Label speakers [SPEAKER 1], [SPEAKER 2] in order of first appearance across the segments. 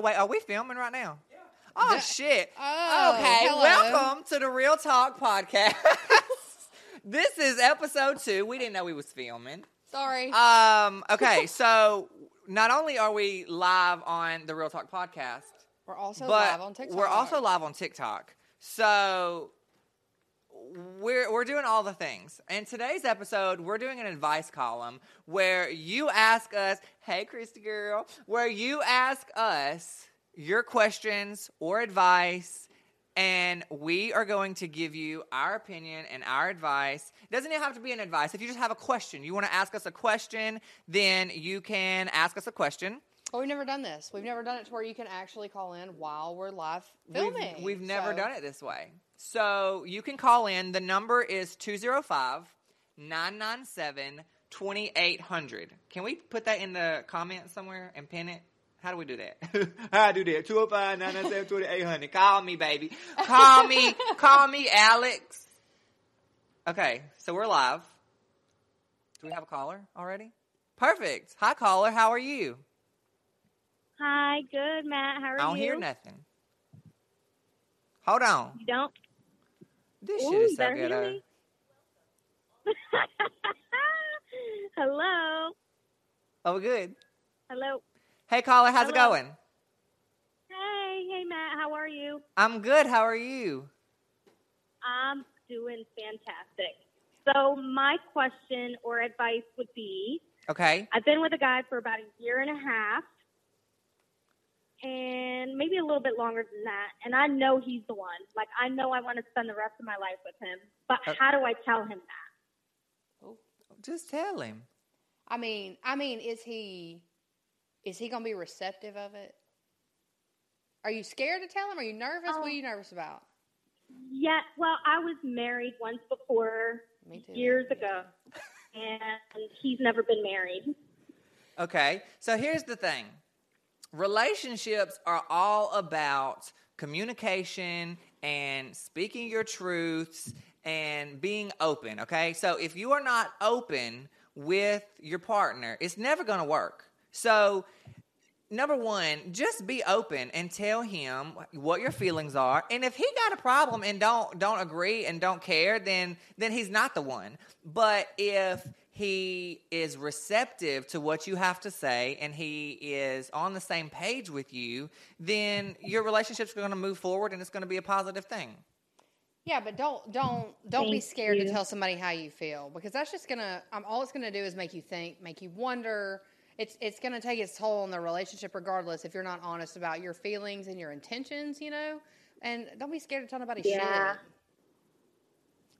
[SPEAKER 1] Oh wait, are we filming right now? Yeah. Oh
[SPEAKER 2] That-
[SPEAKER 1] shit.
[SPEAKER 2] Oh,
[SPEAKER 1] okay.
[SPEAKER 2] hello.
[SPEAKER 1] Welcome to the Real Talk podcast. this is episode two. We didn't know we was filming.
[SPEAKER 2] Sorry.
[SPEAKER 1] Um. Okay. so not only are we live on the Real Talk podcast,
[SPEAKER 2] we're also live on TikTok.
[SPEAKER 1] we're also live on TikTok. So we're we're doing all the things. In today's episode, we're doing an advice column where you ask us, "Hey, Christy girl," where you ask us your questions or advice. And we are going to give you our opinion and our advice. It doesn't even have to be an advice. If you just have a question, you want to ask us a question, then you can ask us a question.
[SPEAKER 2] Well, we've never done this. We've never done it to where you can actually call in while we're live
[SPEAKER 1] We've-
[SPEAKER 2] filming.
[SPEAKER 1] We've, never
[SPEAKER 2] So-
[SPEAKER 1] done it this way. So you can call in. The number is 205 997 2800. Can we put that in the comments somewhere and pin it? How do we do that? How do I do that? 205 997 2800. Call me, baby. Call me. Call me, Alex. Okay, so we're live. Do we have a caller already? Perfect. Hi, caller. How are you?
[SPEAKER 3] Hi, good, Matt. How are you?
[SPEAKER 1] I don't
[SPEAKER 3] you?
[SPEAKER 1] hear nothing. Hold on.
[SPEAKER 3] You don't?
[SPEAKER 1] This
[SPEAKER 3] Ooh,
[SPEAKER 1] shit is so ghetto.
[SPEAKER 3] me. Uh, Hello.
[SPEAKER 1] Oh, good.
[SPEAKER 3] Hello.
[SPEAKER 1] Hey, caller, how's it going?
[SPEAKER 3] Hey, hey, Matt. How are you?
[SPEAKER 1] I'm good. How are you?
[SPEAKER 3] I'm doing fantastic. So, my question or advice would be
[SPEAKER 1] Okay.
[SPEAKER 3] I've been with a guy for about a year and a half, and maybe a little bit longer than that. And I know he's the one. Like, I know I want to spend the rest of my life with him. But
[SPEAKER 1] Uh,
[SPEAKER 3] how do I tell him that?
[SPEAKER 1] Just tell him.
[SPEAKER 2] I mean, I mean, is he is he gonna be receptive of it? Are you scared to tell him? Are you nervous? what are
[SPEAKER 3] Oh.
[SPEAKER 2] you nervous about?
[SPEAKER 3] Yeah, well, I was married once before
[SPEAKER 2] Me too.
[SPEAKER 3] years ago, and he's never been married.
[SPEAKER 1] Okay. So here's the thing relationships are all about communication and speaking your truths and being open. Okay. So if you are not open with your partner, it's never going to work. So, number one, just be open and tell him what your feelings are. And if he got a problem and don't don't agree and don't care, then then he's not the one. But if he is receptive to what you have to say and he is on the same page with you, then your relationship's going to move forward and it's going to be a positive thing.
[SPEAKER 2] Yeah, but don't don't don't be
[SPEAKER 3] Thank
[SPEAKER 2] scared to tell somebody how you feel because that's just gonna. Um, all it's gonna do is make you think, make you wonder. It's it's gonna take its toll on the relationship regardless if you're not honest about your feelings and your intentions. You know, and don't be scared to tell nobody
[SPEAKER 3] Yeah.
[SPEAKER 2] shit.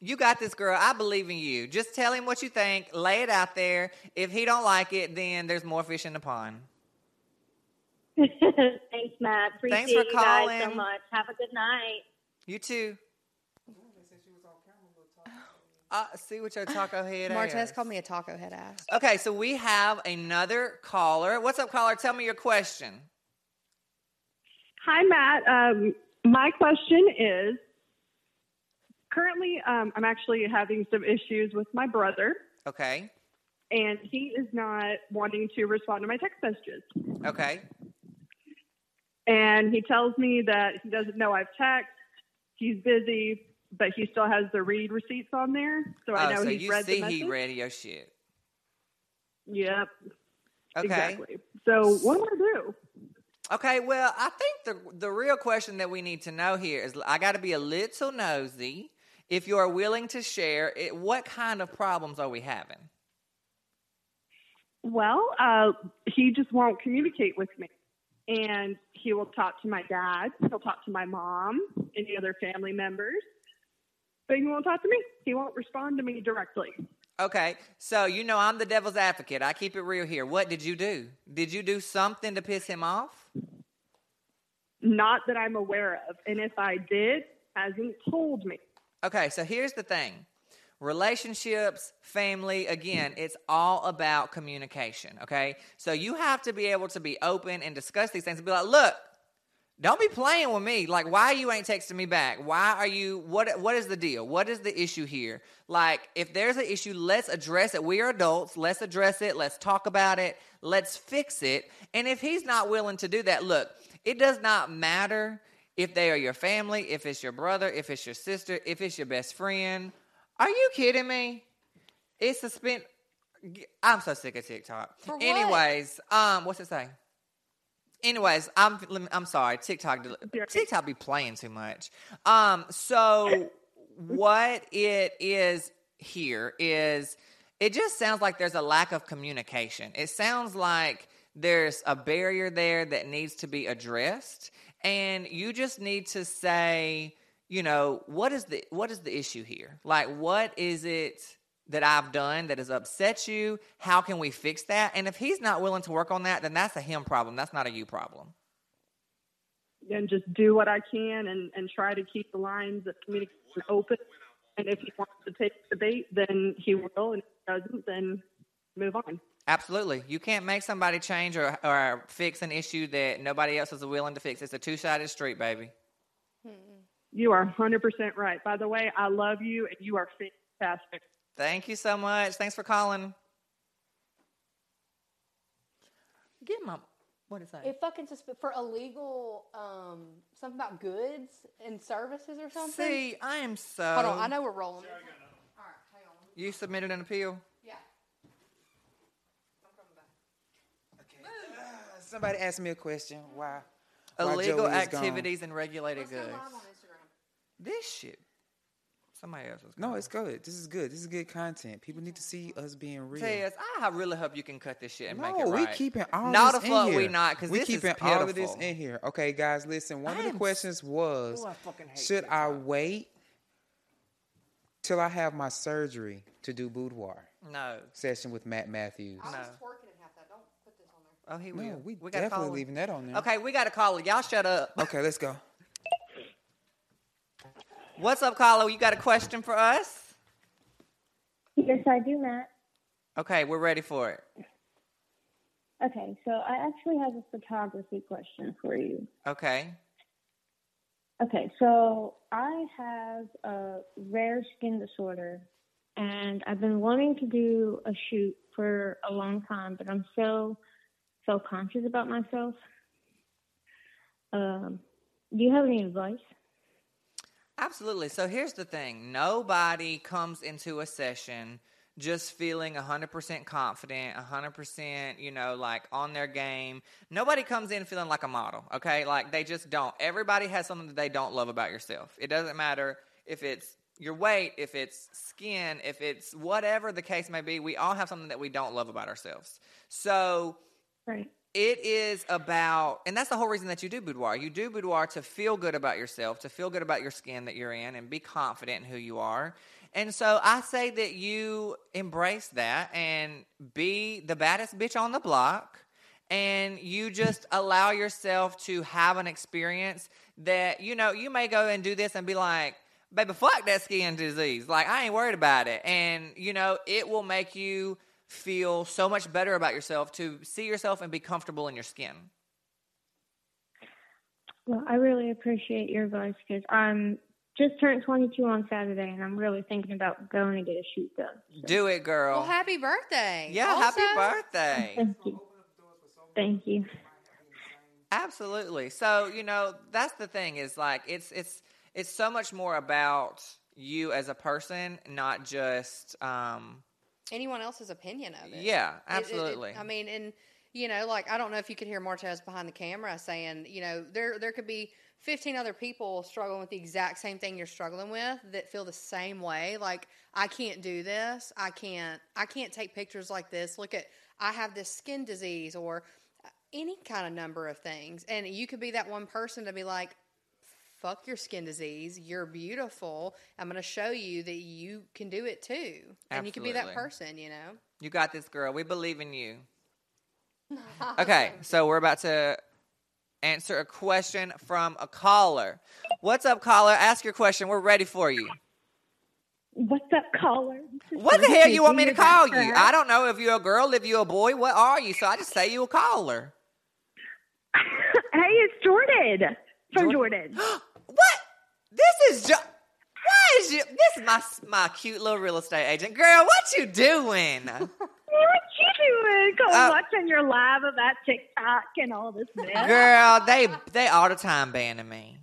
[SPEAKER 1] You got this girl. I believe in you. Just tell him what you think. Lay it out there. If he don't like it, then there's more fish in the pond.
[SPEAKER 3] Thanks, Matt. Appreciate
[SPEAKER 1] Thanks for
[SPEAKER 3] you guys so much. Have a good night.
[SPEAKER 1] You too. Uh, see what your taco head
[SPEAKER 2] Martez
[SPEAKER 1] ass.
[SPEAKER 2] called me a taco head ass.
[SPEAKER 1] Okay, so we have another caller. What's up, caller? Tell me your question.
[SPEAKER 4] Hi, Matt. Um, my question is currently, um, I'm actually having some issues with my brother,
[SPEAKER 1] Okay.
[SPEAKER 4] and he is not wanting to respond to my text messages.
[SPEAKER 1] Okay.
[SPEAKER 4] And he tells me that he doesn't know I've texted, he's busy, but he still has the read receipts on there. So I
[SPEAKER 1] oh,
[SPEAKER 4] know
[SPEAKER 1] so
[SPEAKER 4] he's
[SPEAKER 1] you
[SPEAKER 4] read
[SPEAKER 1] see
[SPEAKER 4] the message.
[SPEAKER 1] he read your shit.
[SPEAKER 4] Yep,
[SPEAKER 1] Okay.
[SPEAKER 4] exactly. So what do I do?
[SPEAKER 1] Okay, well, I think the the real question that we need to know here is I got to be a little nosy. If you are willing to share, it, what kind of problems are we having?
[SPEAKER 4] Well, uh, he just won't communicate with me. And he will talk to my dad, he'll talk to my mom, any other family members, but he won't talk to me. He won't respond to me directly.
[SPEAKER 1] Okay, so you know I'm the devil's advocate. I keep it real here. What did you do? Did you do something to piss him off?
[SPEAKER 4] Not that I'm aware of. And if I did, hasn't told me.
[SPEAKER 1] Okay, so here's the thing relationships, family, again, it's all about communication, okay? So you have to be able to be open and discuss these things and be like, look, don't be playing with me. Like, why you ain't texting me back? Why are you? What? What is the deal? What is the issue here? Like, if there's an issue, let's address it. We are adults. Let's address it. Let's talk about it. Let's fix it. And if he's not willing to do that, look, It does not matter if they are your family, if it's your brother, if it's your sister, if it's your best friend. Are you kidding me? It's a spin. I'm so sick of TikTok. Anyways, um, what's it say? Anyways, I'm I'm sorry. TikTok TikTok be playing too much. Um, so what it is here is it just sounds like there's a lack of communication. It sounds like there's a barrier there that needs to be addressed, and you just need to say, you know, what is the what is the issue here? Like, what is it? that I've done that has upset you? How can we fix that? And if he's not willing to work on that, then that's a him problem. That's not a you problem.
[SPEAKER 4] And just do what I can and, and try to keep the lines of communication open. And if he wants to take the bait, then he will. And if he doesn't, then move on.
[SPEAKER 1] Absolutely. You can't make somebody change or, or fix an issue that nobody else is willing to fix. It's a two sided street, baby.
[SPEAKER 4] You are 100% right. By the way, I love you and you are fantastic.
[SPEAKER 1] Thank you so much. Thanks for calling. Get my what is that?
[SPEAKER 2] It fucking susp- for illegal um something about goods and services or something.
[SPEAKER 1] See, I am so.
[SPEAKER 2] Hold on, I know we're rolling. All right, hang on.
[SPEAKER 1] You submitted an appeal.
[SPEAKER 2] Yeah. I'm coming back.
[SPEAKER 5] Okay. Somebody asked me a question. Why? why
[SPEAKER 1] Illegal
[SPEAKER 5] Joey is
[SPEAKER 1] activities and regulated
[SPEAKER 2] Let's
[SPEAKER 1] goods.
[SPEAKER 2] live on Instagram.
[SPEAKER 1] This shit. Somebody else is.
[SPEAKER 5] No, it's good. This is good. This is good content. People need to see us being real.
[SPEAKER 1] Tez, I really hope you can cut this shit and make it
[SPEAKER 5] No, we
[SPEAKER 1] right.
[SPEAKER 5] keeping all
[SPEAKER 1] no,
[SPEAKER 5] this
[SPEAKER 1] the fuck
[SPEAKER 5] in here.
[SPEAKER 1] we not because
[SPEAKER 5] we
[SPEAKER 1] this
[SPEAKER 5] keeping
[SPEAKER 1] is
[SPEAKER 5] all of this
[SPEAKER 1] pitiful.
[SPEAKER 5] in here. Okay, guys, listen. One
[SPEAKER 1] I
[SPEAKER 5] of the
[SPEAKER 1] am s-
[SPEAKER 5] questions was,
[SPEAKER 1] Ooh, I fucking hate
[SPEAKER 5] should I
[SPEAKER 1] TikTok.
[SPEAKER 5] wait till I have my surgery to do boudoir
[SPEAKER 1] No.
[SPEAKER 5] session with Matt Matthews?
[SPEAKER 2] I was
[SPEAKER 1] No.
[SPEAKER 2] twerking and half that. Don't put this on there.
[SPEAKER 1] Oh, he
[SPEAKER 5] No,
[SPEAKER 1] will.
[SPEAKER 5] we,
[SPEAKER 1] got a
[SPEAKER 5] definitely
[SPEAKER 1] caller.
[SPEAKER 5] leaving that on there.
[SPEAKER 1] Okay, we got a caller. Y'all shut up.
[SPEAKER 5] Okay, let's go.
[SPEAKER 1] What's up, caller? You got a question for us?
[SPEAKER 6] Yes, I do, Matt.
[SPEAKER 1] Okay, we're ready for it.
[SPEAKER 6] Okay, so I actually have a photography question for you.
[SPEAKER 1] Okay.
[SPEAKER 6] Okay, so I have a rare skin disorder, and I've been wanting to do a shoot for a long time, but I'm so self conscious about myself. Um, do you have any advice?
[SPEAKER 1] Absolutely. So here's the thing nobody comes into a session just feeling 100% confident, 100%, you know, like on their game. Nobody comes in feeling like a model, okay? Like they just don't. Everybody has something that they don't love about yourself. It doesn't matter if it's your weight, if it's skin, if it's whatever the case may be. We all have something that we don't love about ourselves. So
[SPEAKER 6] Right.
[SPEAKER 1] it is about, and that's the whole reason that you do boudoir. You do boudoir to feel good about yourself, to feel good about your skin that you're in, and be confident in who you are. And so I say that you embrace that and be the baddest bitch on the block. And you just allow yourself to have an experience that, you know, you may go and do this and be like, baby, fuck that skin disease. Like, I ain't worried about it. And, you know, it will make you feel so much better about yourself to see yourself and be comfortable in your skin.
[SPEAKER 6] Well, I really appreciate your advice because I'm just turned 22 on Saturday, and I'm really thinking about going to get a shoot done. So,
[SPEAKER 1] Do it, girl.
[SPEAKER 2] Well, happy birthday.
[SPEAKER 1] yeah,
[SPEAKER 2] Also,
[SPEAKER 1] happy birthday.
[SPEAKER 6] Thank you. Thank you.
[SPEAKER 1] Absolutely. So, you know, that's the thing is like it's it's it's so much more about you as a person, not just um
[SPEAKER 2] Anyone else's opinion of it.
[SPEAKER 1] yeah,
[SPEAKER 2] It- it- it-
[SPEAKER 1] absolutely.
[SPEAKER 2] I mean, and you know, like I don't know if you could hear Martez behind the camera saying, you know, there there could be 15 other people struggling with the exact same thing you're struggling with that feel the same way. Like I can't do this. I can't. I can't take pictures like this. Look at I have this skin disease or any kind of number of things, and you could be that one person to be like. Fuck your skin disease. You're beautiful. I'm going to show you that you can do it too. And you can be that person, you know?
[SPEAKER 1] you got this girl. We believe in you. okay, so we're about to answer a question from a caller. What's up, caller? Ask your question. We're ready for you.
[SPEAKER 6] What's up, caller?
[SPEAKER 1] What the hell you want me to call you? I don't know if you're a girl, if you're a boy. What are you? So I just say you a caller.
[SPEAKER 6] hey, it's Jordan from Jordan.
[SPEAKER 1] What? This is jo- why is you? This is my my cute little real estate agent girl. What you doing?
[SPEAKER 6] What you
[SPEAKER 7] doing? go
[SPEAKER 1] Uh,
[SPEAKER 7] watch on your live about TikTok and all this mess.
[SPEAKER 1] Girl, they they all the time banning me.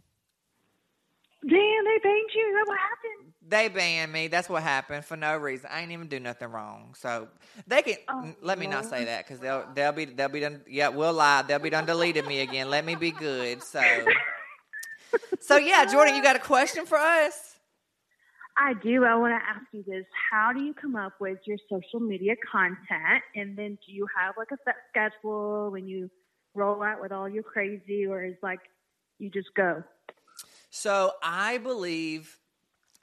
[SPEAKER 7] Damn, they banged you. That what happened?
[SPEAKER 1] They banned me. That's what happened for no reason. I ain't even do nothing wrong. So they can
[SPEAKER 7] Oh,
[SPEAKER 1] let me not say that because they'll they'll be they'll be done. Yeah, we'll lie. They'll be done deleted me again. Let me be good. So so yeah, Jordan, you got a question for us?
[SPEAKER 7] I do. I want to ask you this. How do you come up with your social media content? And then do you have like a set schedule when you roll out with all your crazy, or is like you just go?
[SPEAKER 1] So I believe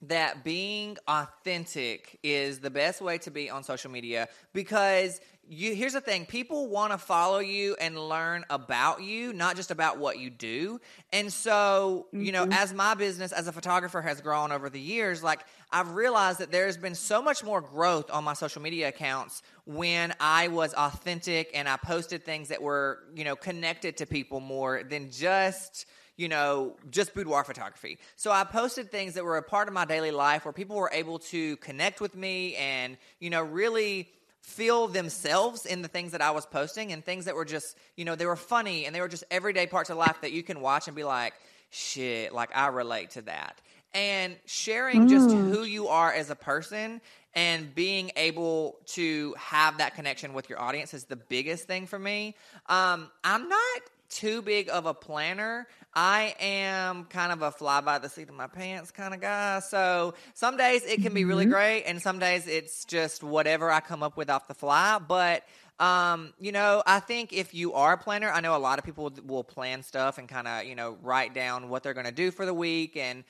[SPEAKER 1] that being authentic is the best way to be on social media because you here's the thing people want to follow you and learn about you not just about what you do. And so you know mm-hmm. as my business as a photographer has grown over the years like i've realized that there's been so much more growth on my social media accounts when i was authentic and i posted things that were you know connected to people more than just you know, just boudoir photography. So I posted things that were a part of my daily life where people were able to connect with me and, you know, really feel themselves in the things that I was posting and things that were just, you know, they were funny and they were just everyday parts of life that you can watch and be like, shit, like I relate to that. And sharing just who you are as a person and being able to have that connection with your audience is the biggest thing for me. Um, I'm not too big of a planner. I am kind of a fly by the seat of my pants kind of guy. So some days it can be really great, and some days it's just whatever I come up with off the fly. But um, you know, I think if you are a planner, I know a lot of people will plan stuff and kind of you know write down what they're going to do for the week, and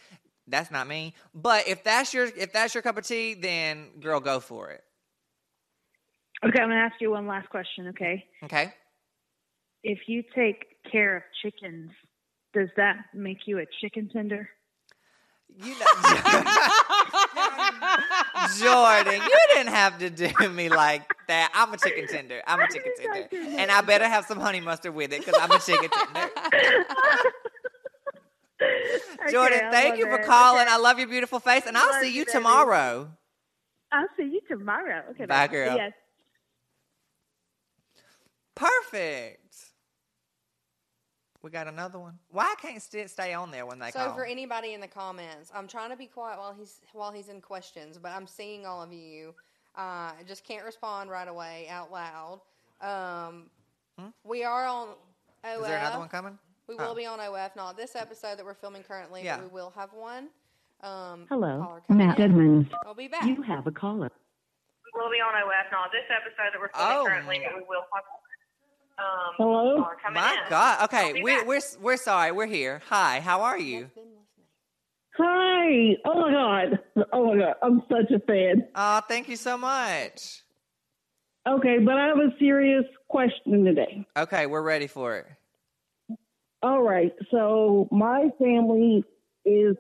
[SPEAKER 1] that's not me. But if that's your if that's your cup of tea, then girl, go for it.
[SPEAKER 7] Okay, I'm gonna ask you one last question. Okay,
[SPEAKER 1] Okay.
[SPEAKER 7] If you take care of chickens, does that make you a chicken tender?
[SPEAKER 1] You know, Jordan, you didn't have to do me like that. I'm a chicken tender. I'm a chicken tender, and I better have some honey mustard with it because I'm a chicken tender. Jordan,
[SPEAKER 7] Okay,
[SPEAKER 1] thank you for
[SPEAKER 7] it.
[SPEAKER 1] calling.
[SPEAKER 7] Okay.
[SPEAKER 1] I love your beautiful face, and I'll
[SPEAKER 7] Love
[SPEAKER 1] see you tomorrow.
[SPEAKER 7] I'll see you tomorrow. Okay,
[SPEAKER 1] Bye, girl.
[SPEAKER 7] Yes.
[SPEAKER 1] Perfect. We got another one. Why can't st- stay on there when they come?
[SPEAKER 2] So
[SPEAKER 1] call?
[SPEAKER 2] for anybody in the comments, I'm trying to be quiet while he's while he's in questions, but I'm seeing all of you. Uh, I just can't respond right away out loud. Um, We are on OF.
[SPEAKER 1] Hmm? Is there another one coming?
[SPEAKER 2] We will
[SPEAKER 1] Oh.
[SPEAKER 2] be on OF, not this episode that we're filming currently,
[SPEAKER 1] Yeah.
[SPEAKER 2] but we will have one. Um,
[SPEAKER 8] Hello, Matt
[SPEAKER 2] in.
[SPEAKER 8] Edmonds.
[SPEAKER 2] I'll be back.
[SPEAKER 8] You have a caller.
[SPEAKER 9] We'll be on OF now. This episode that we're filming
[SPEAKER 1] Oh.
[SPEAKER 9] currently, we will have um,
[SPEAKER 8] Hello?
[SPEAKER 9] caller coming
[SPEAKER 1] My
[SPEAKER 9] in.
[SPEAKER 1] God. Okay, we're we're we're sorry. We're here. Hi. How are you?
[SPEAKER 8] Hi. Oh my God. Oh my God. I'm such a fan.
[SPEAKER 1] Oh, thank you so much.
[SPEAKER 8] Okay, but I have a serious question today.
[SPEAKER 1] Okay, we're ready for it.
[SPEAKER 8] All right. So my family is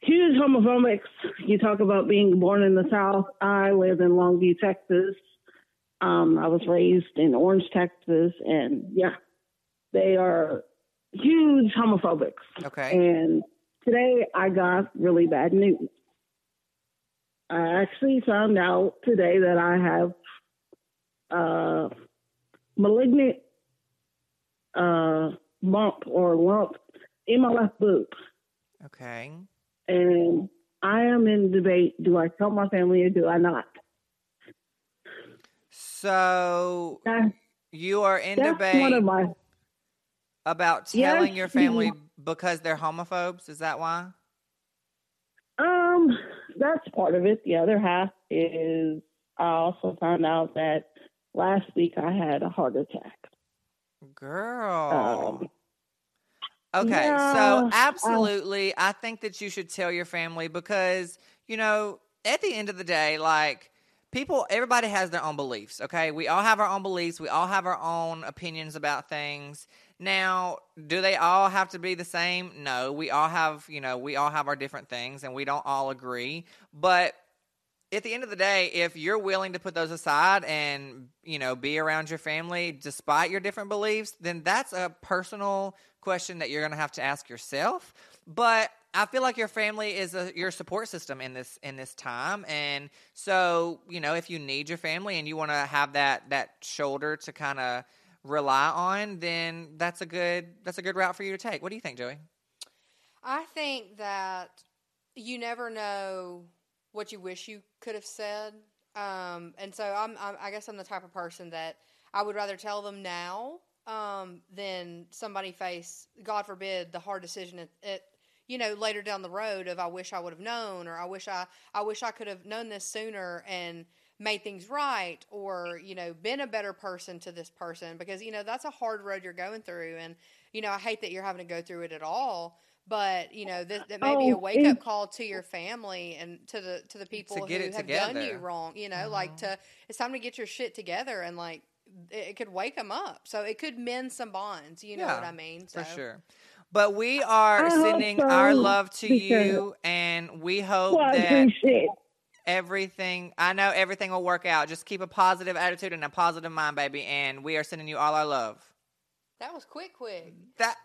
[SPEAKER 8] huge homophobics. You talk about being born in the South. I live in Longview, Texas. Um, I was raised in Orange, Texas, and yeah, they are huge homophobics.
[SPEAKER 1] Okay.
[SPEAKER 8] And today I got really bad news. I actually found out today that I have uh, malignant uh, bump or lump in my left boob.
[SPEAKER 1] Okay.
[SPEAKER 8] And I am in debate do I tell my family or do I not?
[SPEAKER 1] So you are in debate
[SPEAKER 8] my.
[SPEAKER 1] about
[SPEAKER 8] Yes,
[SPEAKER 1] telling your family because they're homophobes. Is that why?
[SPEAKER 8] Um, that's part of it. The other half is I also found out that last week I had a heart attack.
[SPEAKER 1] Girl.
[SPEAKER 8] Um,
[SPEAKER 1] Okay,
[SPEAKER 8] yeah,
[SPEAKER 1] so absolutely, I think that you should tell your family because, you know, at the end of the day, like, people, everybody has their own beliefs, okay? We all have our own beliefs, we all have our own opinions about things. Now, do they all have to be the same? No, we all have, you know, we all have our different things and we don't all agree. But at the end of the day, if you're willing to put those aside and, you know, be around your family despite your different beliefs, then that's a personal question that you're going to have to ask yourself. But I feel like your family is a, your support system in this in this time, and so you know if you need your family and you want to have that that shoulder to kind of rely on, then that's a good that's a good route for you to take. What do you think, Joey?
[SPEAKER 2] I think that you never know what you wish you could have said, um, and so I'm, I'm. I guess I'm the type of person that I would rather tell them now um, than somebody face, God forbid, the hard decision at, at you know later down the road of I wish I would have known or I wish I I wish I could have known this sooner and made things right or you know been a better person to this person because you know that's a hard road you're going through and you know I hate that you're having to go through it at all but you know this, that may be a
[SPEAKER 6] Oh,
[SPEAKER 2] wake up call to your family and to the to the people who
[SPEAKER 1] get it
[SPEAKER 2] have done you wrong you know like to it's time to get your shit together and like it, could wake them up so it could mend some bonds you know what I mean
[SPEAKER 1] For sure. But we are
[SPEAKER 6] I hope
[SPEAKER 1] sending our love to you, and we hope
[SPEAKER 6] Well,
[SPEAKER 1] that everything. I know everything will work out. Just keep a positive attitude and a positive mind, baby. And we are sending you all our love.
[SPEAKER 2] that was quick quick
[SPEAKER 1] That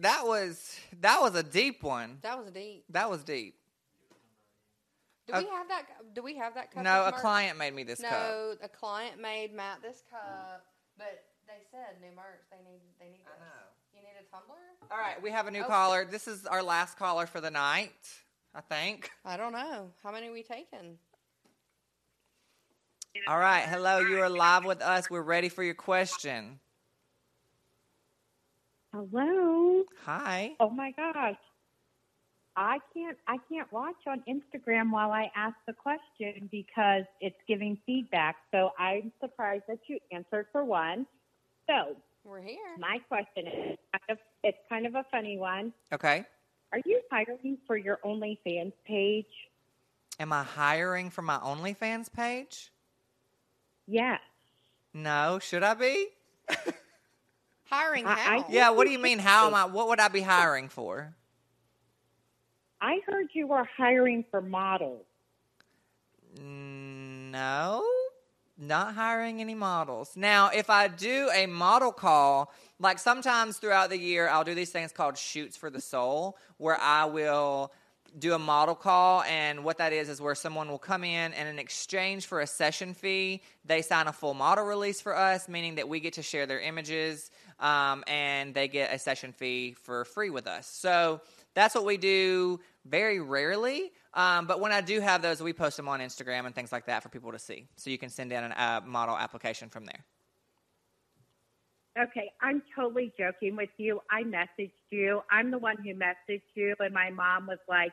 [SPEAKER 1] that was that was a deep one.
[SPEAKER 2] that was deep
[SPEAKER 1] That was deep.
[SPEAKER 2] do we have that do we have that cup
[SPEAKER 1] No, a
[SPEAKER 2] merch?
[SPEAKER 1] client made me this
[SPEAKER 2] no
[SPEAKER 1] cup.
[SPEAKER 2] No, a client made Matt this cup but they said new merch they need they need this. you need a tumbler
[SPEAKER 1] All right, we have a new
[SPEAKER 2] Oh.
[SPEAKER 1] caller. This is our last caller for the night, I think.
[SPEAKER 2] I don't know how many we taking
[SPEAKER 1] All right, hello. You are live with us. We're ready for your question.
[SPEAKER 10] Hello.
[SPEAKER 1] Hi.
[SPEAKER 10] Oh my gosh. I can't I can't watch on Instagram while I ask the question because it's giving feedback. So I'm surprised that you answered for one. So
[SPEAKER 2] we're here
[SPEAKER 10] my question is kind of it's kind of a funny one.
[SPEAKER 1] Okay.
[SPEAKER 10] Are you hiring for your OnlyFans page?
[SPEAKER 1] Am I hiring for my OnlyFans page?
[SPEAKER 10] Yes.
[SPEAKER 1] No. Should I be?
[SPEAKER 2] hiring
[SPEAKER 10] I- I-
[SPEAKER 1] Yeah. What do you mean? How am I? What would I be hiring for?
[SPEAKER 10] I heard you were hiring for models.
[SPEAKER 1] No, not hiring any models. Now, if I do a model call, like sometimes throughout the year, I'll do these things called shoots for the soul, where I will do a model call. And what that is, is where someone will come in and in exchange for a session fee, they sign a full model release for us, meaning that we get to share their images um, and they get a session fee for free with us. So that's what we do very rarely. Um, but when I do have those, we post them on Instagram and things like that for people to see. So you can send in a uh, model application from there.
[SPEAKER 10] Okay, I'm totally joking with you. I messaged you. I'm the one who messaged you, and my mom was like,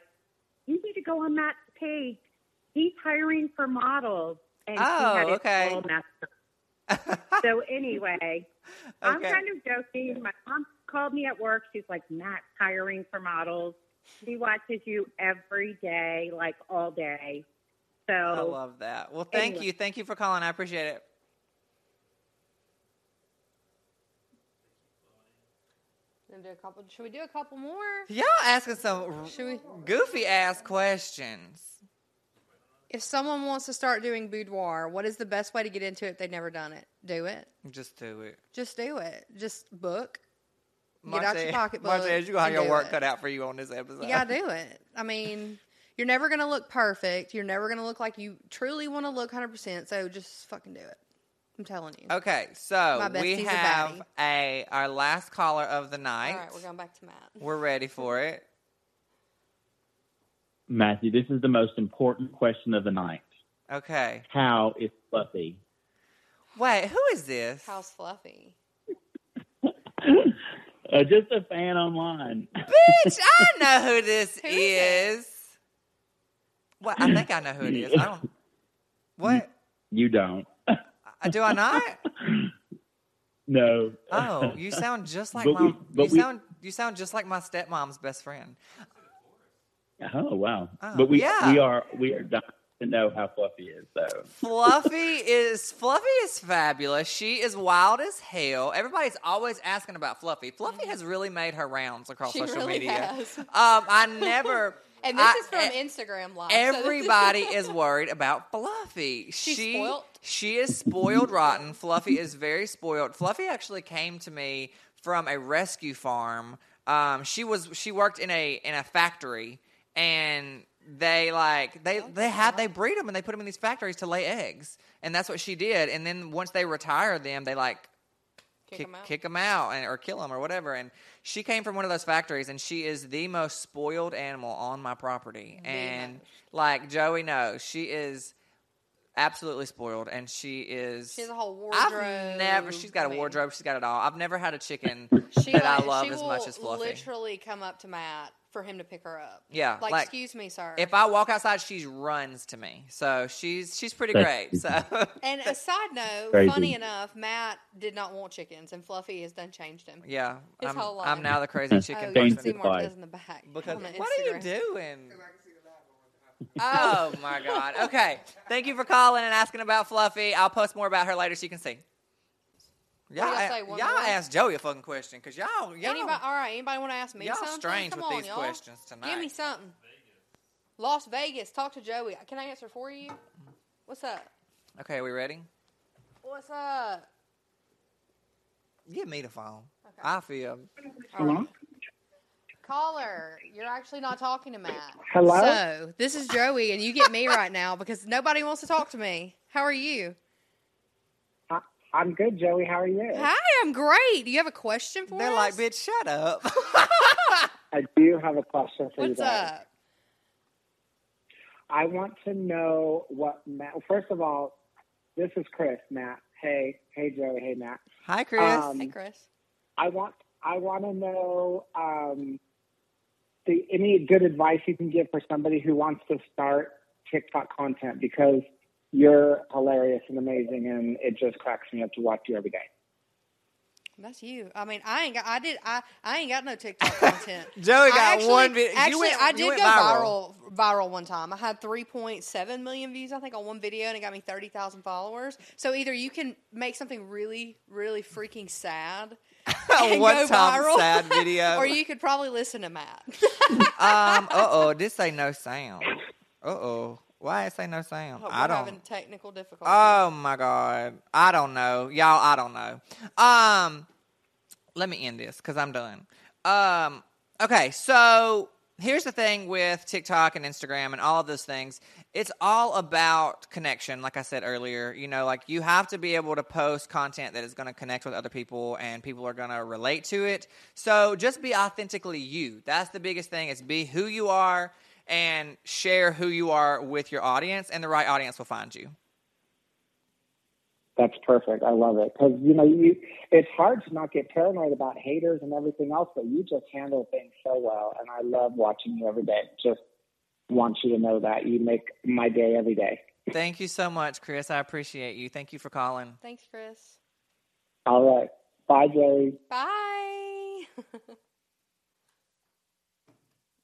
[SPEAKER 10] "You need to go on Matt's page. He's hiring for models." And
[SPEAKER 1] Oh, okay.
[SPEAKER 10] all messed up. so anyway, I'm kind of joking. My mom called me at work. She's like, "Matt's hiring for models. She watches you every day, like all day." So
[SPEAKER 1] I love that. Well, thank
[SPEAKER 10] Anyway.
[SPEAKER 1] you. Thank you for calling. I appreciate it.
[SPEAKER 2] Gonna do a couple. Should we do a couple more?
[SPEAKER 1] Y'all asking some
[SPEAKER 2] Should we?
[SPEAKER 1] goofy ass questions.
[SPEAKER 2] If someone wants to start doing boudoir, what is the best way to get into it if they've never done it? Do it.
[SPEAKER 1] Just do it.
[SPEAKER 2] Just do it. Just book. Get out your
[SPEAKER 1] Monte-
[SPEAKER 2] pocketbook.
[SPEAKER 1] Montez, you gonna have your work
[SPEAKER 2] it.
[SPEAKER 1] cut out for you on this episode.
[SPEAKER 2] Yeah, gotta do it. I mean, you're never gonna look perfect. You're never gonna look like you truly want to look 100. percent So just fucking do it. I'm telling you.
[SPEAKER 1] Okay, so we
[SPEAKER 2] bestie's a
[SPEAKER 1] have a our last caller of the night.
[SPEAKER 2] All right, we're going back to Matt.
[SPEAKER 1] We're ready for it.
[SPEAKER 11] Matthew, this is the most important question of the night.
[SPEAKER 1] Okay.
[SPEAKER 11] How is Fluffy?
[SPEAKER 1] Wait, who is this?
[SPEAKER 2] How's Fluffy?
[SPEAKER 11] Uh, just a fan online.
[SPEAKER 1] Bitch, I know who this
[SPEAKER 2] Who is
[SPEAKER 1] is. What? I think I know who it is. I don't. What?
[SPEAKER 11] You don't.
[SPEAKER 1] Uh, Do I not?
[SPEAKER 11] No.
[SPEAKER 1] Oh, you sound just like
[SPEAKER 11] But
[SPEAKER 1] my.
[SPEAKER 11] we- but
[SPEAKER 1] you
[SPEAKER 11] we-
[SPEAKER 1] sound. You sound just like my stepmom's best friend.
[SPEAKER 11] Oh wow.
[SPEAKER 1] Oh,
[SPEAKER 11] but we
[SPEAKER 1] yeah.
[SPEAKER 11] we are we are dying to know how Fluffy is. though.
[SPEAKER 1] Fluffy is Fluffy is fabulous. She is wild as hell. Everybody's always asking about Fluffy. Fluffy has really made her rounds across
[SPEAKER 2] She
[SPEAKER 1] social
[SPEAKER 2] really
[SPEAKER 1] media.
[SPEAKER 2] has.
[SPEAKER 1] Um, I never.
[SPEAKER 2] And this
[SPEAKER 1] I-
[SPEAKER 2] is from Instagram Live. so
[SPEAKER 1] Everybody is worried about Fluffy.
[SPEAKER 2] She's
[SPEAKER 1] she,
[SPEAKER 2] spoiled?
[SPEAKER 1] She is spoiled rotten. Fluffy is very spoiled. Fluffy actually came to me from a rescue farm um, she was she worked in a in a factory, and they like they they had they breed them and they put them in these factories to lay eggs, and that's what she did. And then once they retire them, they like
[SPEAKER 2] Kick
[SPEAKER 1] kick,
[SPEAKER 2] 'em out.
[SPEAKER 1] kick 'em out and, or kill them or whatever. And she came from one of those factories, and she is the most spoiled animal on my property. and like Joey knows, she is absolutely spoiled, and she is.
[SPEAKER 2] She has a whole
[SPEAKER 1] I've
[SPEAKER 2] wardrobe.
[SPEAKER 1] never. She's got a
[SPEAKER 2] I mean,
[SPEAKER 1] wardrobe. She's got it all. I've never had a chicken
[SPEAKER 2] She
[SPEAKER 1] that I love as much as Fluffy.
[SPEAKER 2] Literally come up to Matt for him to pick her up.
[SPEAKER 1] Yeah,
[SPEAKER 2] Like,
[SPEAKER 1] like,
[SPEAKER 2] excuse me, sir.
[SPEAKER 1] If I walk outside, she runs to me. So she's she's pretty
[SPEAKER 11] That's
[SPEAKER 1] great. So
[SPEAKER 2] and a side note,
[SPEAKER 11] Crazy.
[SPEAKER 2] funny enough, Matt did not want chickens, and Fluffy has done changed him.
[SPEAKER 1] yeah,
[SPEAKER 2] His
[SPEAKER 1] I'm,
[SPEAKER 2] whole life.
[SPEAKER 1] I'm now the crazy chicken
[SPEAKER 2] oh, you can see
[SPEAKER 1] person.
[SPEAKER 2] more
[SPEAKER 11] life.
[SPEAKER 2] Liz in the back.
[SPEAKER 1] Because
[SPEAKER 2] the
[SPEAKER 1] what are you doing? Oh my god. Okay. Thank you for calling and asking about Fluffy. I'll post more about her later so you can see. Y'all,
[SPEAKER 2] What y'all say, one
[SPEAKER 1] y'all ask Joey a fucking question because y'all, y'all,
[SPEAKER 2] Anybody, all right, anybody want to ask me
[SPEAKER 1] y'all
[SPEAKER 2] something?
[SPEAKER 1] strange
[SPEAKER 2] Come
[SPEAKER 1] with
[SPEAKER 2] on,
[SPEAKER 1] these
[SPEAKER 2] y'all.
[SPEAKER 1] questions tonight.
[SPEAKER 2] Give me something. Las Vegas. Talk to Joey. Can I answer for you? What's up?
[SPEAKER 1] Okay, are we ready?
[SPEAKER 2] What's up?
[SPEAKER 1] Give me the phone.
[SPEAKER 2] Okay.
[SPEAKER 1] I feel.
[SPEAKER 8] Hello?
[SPEAKER 2] Caller, you're actually not talking to Matt.
[SPEAKER 8] Hello?
[SPEAKER 2] So this is Joey, and you get me right now because nobody wants to talk to me. How are you?
[SPEAKER 8] I, I'm good, Joey. How are you?
[SPEAKER 2] Hi, I'm great. Do you have a question for
[SPEAKER 1] They're
[SPEAKER 2] us?
[SPEAKER 1] like, bitch, shut up.
[SPEAKER 8] I do have a question for you
[SPEAKER 2] What's up?
[SPEAKER 8] I want to know what Matt. First of all, this is Chris, Matt. Hey, hey, Joey. Hey, Matt.
[SPEAKER 1] Hi, Chris.
[SPEAKER 8] Um,
[SPEAKER 2] Hey, Chris.
[SPEAKER 8] I want I want to know um, the any good advice you can give for somebody who wants to start TikTok content because you're hilarious and amazing, and it just cracks me up to watch you every day.
[SPEAKER 2] That's you. I mean, I ain't got. I did. I. I ain't got no TikTok content.
[SPEAKER 1] Joey got
[SPEAKER 2] actually,
[SPEAKER 1] one video.
[SPEAKER 2] Actually,
[SPEAKER 1] you went,
[SPEAKER 2] I
[SPEAKER 1] you
[SPEAKER 2] did
[SPEAKER 1] went
[SPEAKER 2] go
[SPEAKER 1] viral.
[SPEAKER 2] viral. viral one time. I had 3.7 million views, I think, on one video, and it got me 30,000 followers. So either you can make something really, really freaking sad, and
[SPEAKER 1] one
[SPEAKER 2] go
[SPEAKER 1] time
[SPEAKER 2] viral,
[SPEAKER 1] sad video.
[SPEAKER 2] or you could probably listen to Matt.
[SPEAKER 1] um. Uh oh. This ain't no sound. Uh oh. Why it say no sound?
[SPEAKER 2] We're
[SPEAKER 1] I don't.
[SPEAKER 2] having technical difficulties.
[SPEAKER 1] Oh my god. I don't know. Y'all, I don't know. Um let me end this cuz I'm done. Um okay, so here's the thing with TikTok and Instagram and all of those things. It's all about connection, like I said earlier. You know, like you have to be able to post content that is going to connect with other people and people are going to relate to it. So just be authentically you. That's the biggest thing. Is be who you are and share who you are with your audience and the right audience will find you.
[SPEAKER 8] That's perfect. I love it because you know you. It's hard to not get paranoid about haters and everything else, but you just handle things so well, and I love watching you every day. Just want you to know that you make my day every day.
[SPEAKER 1] Thank you so much, Chris. I appreciate you. Thank you for calling.
[SPEAKER 2] Thanks, Chris.
[SPEAKER 8] All right, bye, Joey.
[SPEAKER 2] Bye.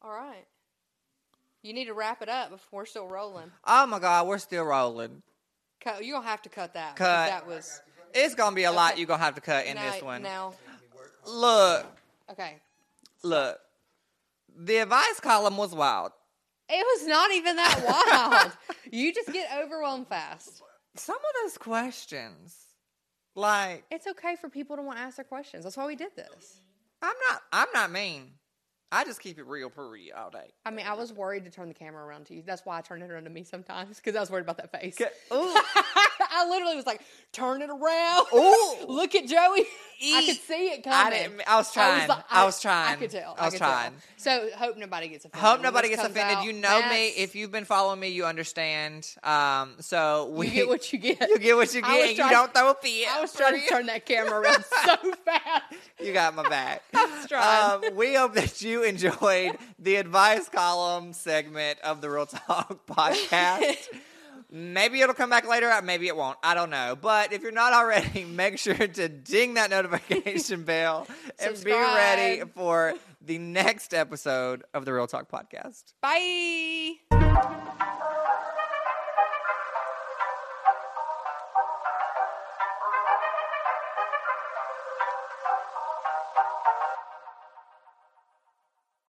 [SPEAKER 2] All right. You need to wrap it up before we're still rolling.
[SPEAKER 1] Oh my God, we're still rolling.
[SPEAKER 2] Cut. You're gonna have to cut that.
[SPEAKER 1] Cut.
[SPEAKER 2] That was
[SPEAKER 1] It's gonna be a lot you're gonna have to cut in
[SPEAKER 2] now,
[SPEAKER 1] this one.
[SPEAKER 2] Now,
[SPEAKER 1] Look,
[SPEAKER 2] okay.
[SPEAKER 1] look. The advice column was wild.
[SPEAKER 2] It was not even that wild. you just get overwhelmed fast.
[SPEAKER 1] Some of those questions, like
[SPEAKER 2] It's okay for people to want to ask their questions. That's why we did this.
[SPEAKER 1] I'm not, I'm not mean. I just keep it real real all day.
[SPEAKER 2] I mean, I was worried to turn the camera around to you. That's why I turned it around to me sometimes because I was worried about that face.
[SPEAKER 1] Ooh,
[SPEAKER 2] I literally was like, turn it around.
[SPEAKER 1] Ooh.
[SPEAKER 2] Look at Joey. I could see it coming.
[SPEAKER 1] I didn't. I was trying. I, was trying.
[SPEAKER 2] I could tell.
[SPEAKER 1] I was trying.
[SPEAKER 2] Tell. So hope nobody gets offended.
[SPEAKER 1] Hope nobody gets offended.
[SPEAKER 2] out.
[SPEAKER 1] You know me. If you've been following me, you understand. Um, so we
[SPEAKER 2] you get what you get.
[SPEAKER 1] you get what you get,
[SPEAKER 2] was
[SPEAKER 1] you don't throw a fit.
[SPEAKER 2] I was trying to turn that camera around so fast.
[SPEAKER 1] You got my back.
[SPEAKER 2] I was trying.
[SPEAKER 1] Um, we hope that you enjoyed the advice column segment of the Real Talk podcast. Maybe it'll come back later, maybe it won't. I don't know. But if you're not already, make sure to ding that notification bell and be ready for the next episode of the Real Talk podcast.
[SPEAKER 2] Bye.